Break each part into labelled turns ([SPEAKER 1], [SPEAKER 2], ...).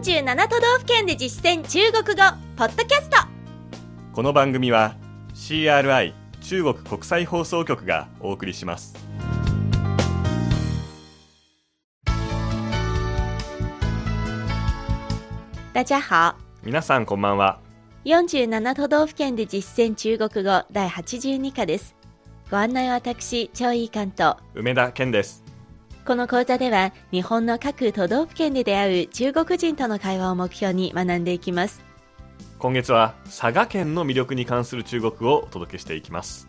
[SPEAKER 1] 47都道府県で実践中国語ポッドキャスト。
[SPEAKER 2] この番組は CRI 中国国際放送局がお送りします。
[SPEAKER 1] 大家好。
[SPEAKER 2] 皆さんこんばんは。
[SPEAKER 1] 47都道府県で実践中国語第82課です。ご案内は私張井関と。
[SPEAKER 2] 梅田健です
[SPEAKER 1] この講座では日本の各都道府県で出会う中国人との会話を目標に学んでいきます。
[SPEAKER 2] 今月は佐賀県の魅力に関する中国語をお届けしていきます。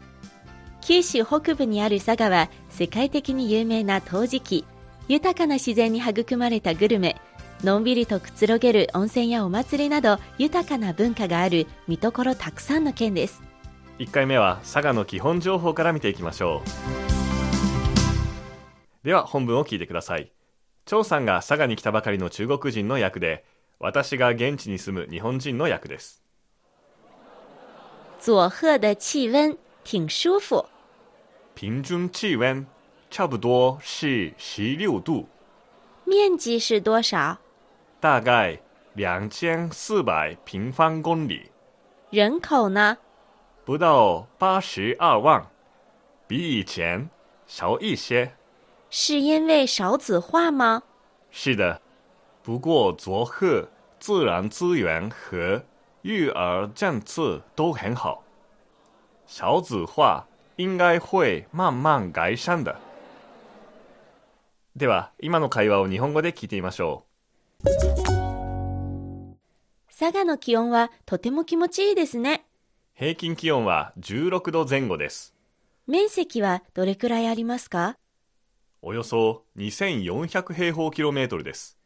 [SPEAKER 1] 九州北部にある佐賀は世界的に有名な陶磁器。豊かな自然に育まれたグルメのんびりとくつろげる温泉やお祭りなど豊かな文化がある見どころたくさんの県です。
[SPEAKER 2] 1回目は佐賀の基本情報から見ていきましょうでは本文を聞いてください。張さんが佐賀に来たばかりの中国人の役で私が現地に住む日本人の役です。
[SPEAKER 1] 佐贺的气温挺舒服。
[SPEAKER 2] 平均气温差不多是16度。
[SPEAKER 1] 面积是多少？
[SPEAKER 2] 大概两千四百平方公里，
[SPEAKER 1] 人口呢？
[SPEAKER 2] 不到八十二万，比以前少一些。
[SPEAKER 1] 是因为少子化吗？
[SPEAKER 2] 是的，不过佐贺自然资源和育儿政策都很好，少子化应该会慢慢改善的。では、今の会話を日本語で聞いてみましょ
[SPEAKER 1] 佐賀の気温はとても気持ちいいですね
[SPEAKER 2] う。平均気温は16度前後です。
[SPEAKER 1] 面積はどれくらいありますか？
[SPEAKER 2] およそ2400平方キロメートルです。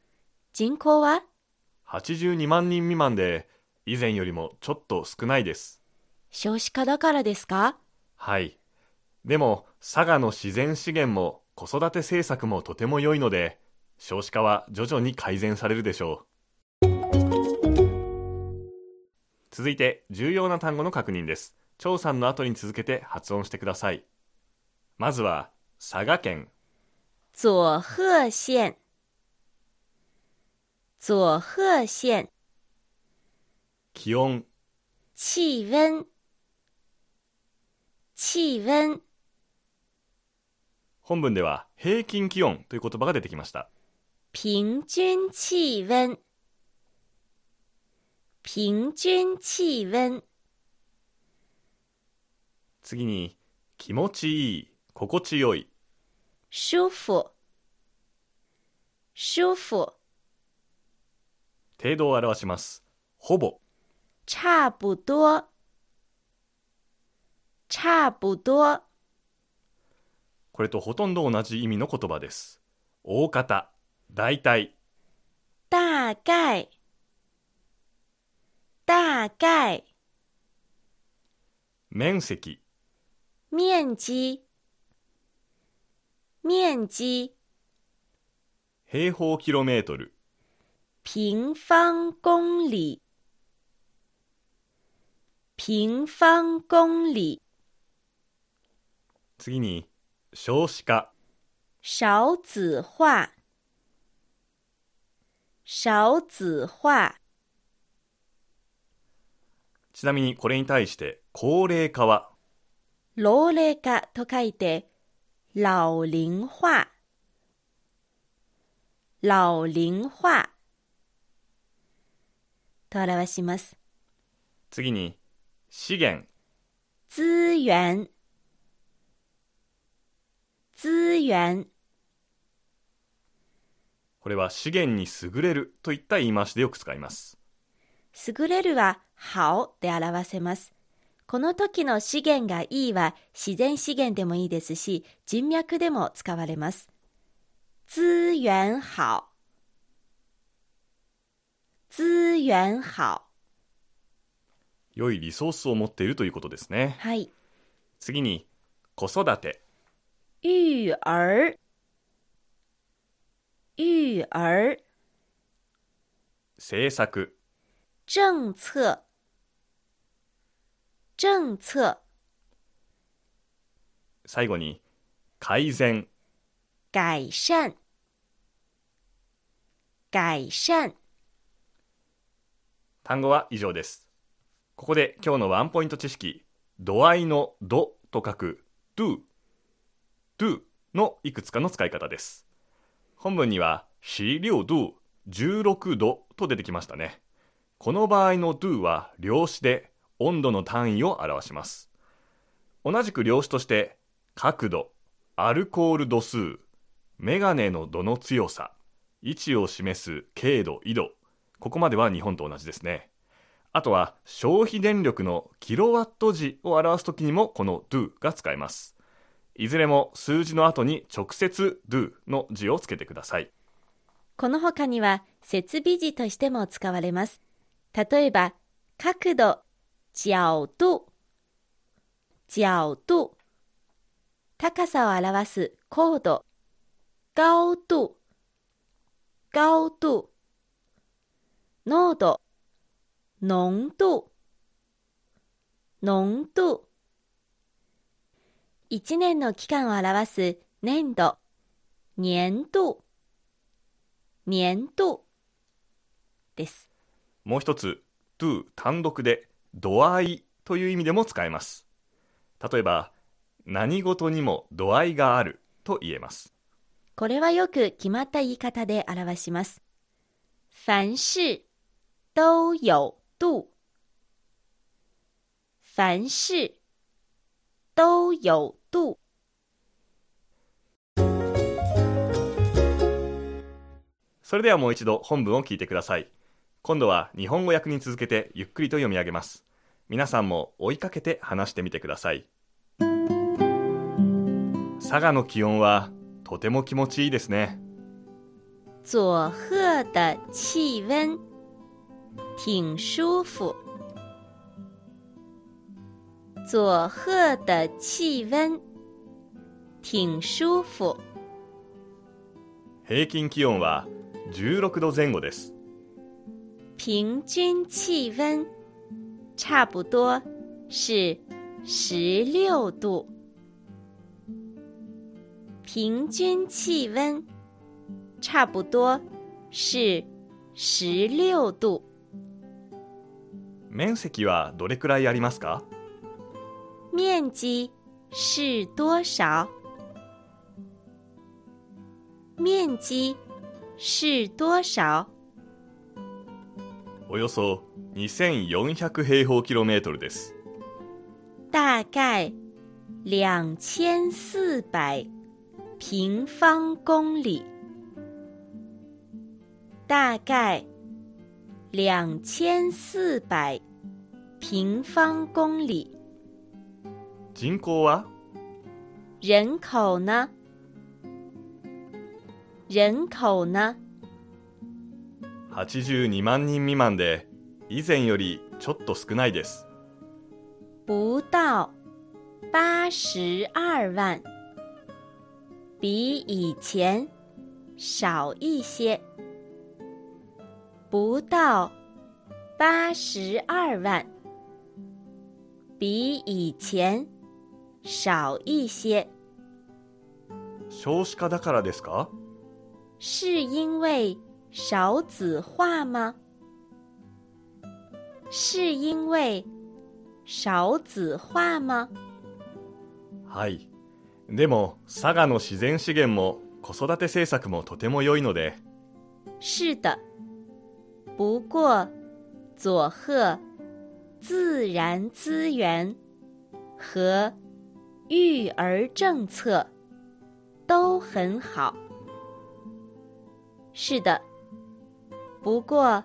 [SPEAKER 1] 人口は
[SPEAKER 2] ？82万人未満で、以前よりもちょっと少ないです。
[SPEAKER 1] 少子化だからですか？
[SPEAKER 2] はい。でも、佐賀の自然資源も子育て政策もとても良いので、少子化は徐々に改善されるでしょう。続いて、重要な単語の確認です。張さんの後に続けて発音してください。まずは、佐賀県、
[SPEAKER 1] 佐贺县佐贺县
[SPEAKER 2] 気温、
[SPEAKER 1] 气温。气温。
[SPEAKER 2] 本文では平均気温という言葉が出てきました。
[SPEAKER 1] 平均气温。平均气温。
[SPEAKER 2] 次に、気持ちいい、心地よい、
[SPEAKER 1] 舒服。舒服。
[SPEAKER 2] 程度を表します。ほぼ、
[SPEAKER 1] 差不多。差不多。
[SPEAKER 2] これとほとんど同じ意味の言葉です。大方、大体、
[SPEAKER 1] 大概。大概。
[SPEAKER 2] 面積、
[SPEAKER 1] 面积面积？
[SPEAKER 2] 平方キロメートル、
[SPEAKER 1] 平方公里。平方公里。
[SPEAKER 2] 次に、少子化、
[SPEAKER 1] 少子化。少子化。
[SPEAKER 2] ちなみにこれに対して、高齢化は、
[SPEAKER 1] 老齢化と書いて老龄化。老龄化。と表します。
[SPEAKER 2] 次に、資源、
[SPEAKER 1] 資源。資源。
[SPEAKER 2] これは資源に優れるといった言い回しでよく使います。
[SPEAKER 1] 優れるは好で表せます。この時の資源がいいは自然資源でもいいですし、人脈でも使われます。資源好。資源好。
[SPEAKER 2] 良いリソースを持っているということですね。
[SPEAKER 1] はい。
[SPEAKER 2] 次に、子育て、
[SPEAKER 1] 育儿。育儿。
[SPEAKER 2] 政策、
[SPEAKER 1] 政策。政策。
[SPEAKER 2] 最後に、改善、
[SPEAKER 1] 改善。改善。
[SPEAKER 2] 単語は以上です。ここで今日のワンポイント知識、度合いの度と書く do、do のいくつかの使い方です。本文には16度、16度と出てきましたね。この場合の do は量子で温度の単位を表します。同じく量子として角度、アルコール度数、メガネの度の強さ、位置を示す経度、緯度、ここまでは日本と同じですね。あとは消費電力のキロワット時を表すときにもこの do が使えます。いずれも数字の後に直接 do の字をつけてください。
[SPEAKER 1] この他には設備字としても使われます。例えば、角度、角度、角度。高さを表す高度、高度、高度。濃度、濃度、濃度。一年の期間を表す年度、年度。年度です。
[SPEAKER 2] もう一つ do 単独で度合いという意味でも使えます。例えば、何事にも度合いがあると言えます。
[SPEAKER 1] これはよく決まった言い方で表します。凡事都有度。凡事都有度。
[SPEAKER 2] それではもう一度本文を聞いてください。今度は日本語訳に続けてゆっくりと読み上げます。皆さんも追いかけて話してみてください。佐賀の気温はとても気持ちいいですね。
[SPEAKER 1] 佐贺的气温挺舒服。佐贺的气温挺舒服。
[SPEAKER 2] 平均気温は16度前後です。
[SPEAKER 1] 平均气温差不多是十六度。平均气温差不多是十六度。
[SPEAKER 2] 面積はどれくらいありますか？
[SPEAKER 1] 面积是多少？面积是多少？
[SPEAKER 2] およそ2400平方キロメートルです。
[SPEAKER 1] 大概两千四百平方公里。大概两千四百平方公里。
[SPEAKER 2] 人口は？
[SPEAKER 1] 人口呢？人口呢？
[SPEAKER 2] 82万人未満で以前よりちょっと少ないです。
[SPEAKER 1] 不到八十二万，比以前少一些。不到八十二万，比以前少一些，
[SPEAKER 2] 少子化だからですか？
[SPEAKER 1] 是因为少子化吗？是因为少子化吗？
[SPEAKER 2] はい。でも佐賀の自然資源も子育て政策もとても良いので
[SPEAKER 1] 是的，不过佐贺自然资源和育儿政策都很好。是的，不过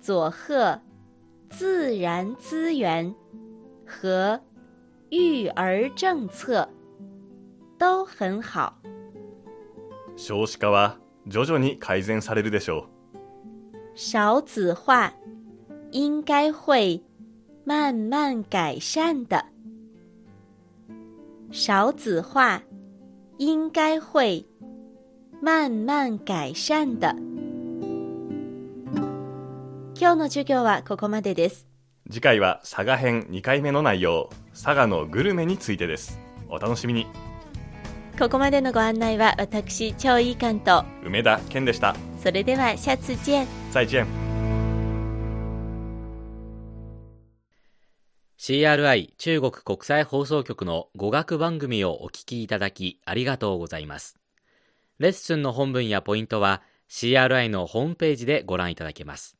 [SPEAKER 1] 佐贺自然资源和育儿政策都很好。
[SPEAKER 2] 少子化は徐々に改善されるでしょ
[SPEAKER 1] 少子化应该会慢慢改善的。少子化应该会慢慢改善的。今日の授業はここまでです。
[SPEAKER 2] う。次回は佐賀編2回目の内容、佐賀のグルメについてです。お楽しみに。
[SPEAKER 1] ここまでのご案内は私、超いい関と、
[SPEAKER 2] 梅田健でした。
[SPEAKER 1] それではシャツ見。
[SPEAKER 2] 再见。
[SPEAKER 3] CRI 中国国際放送局の語学番組をお聞きいただきありがとうございます。レッスンの本文やポイントは CRI のホームページでご覧いただけます。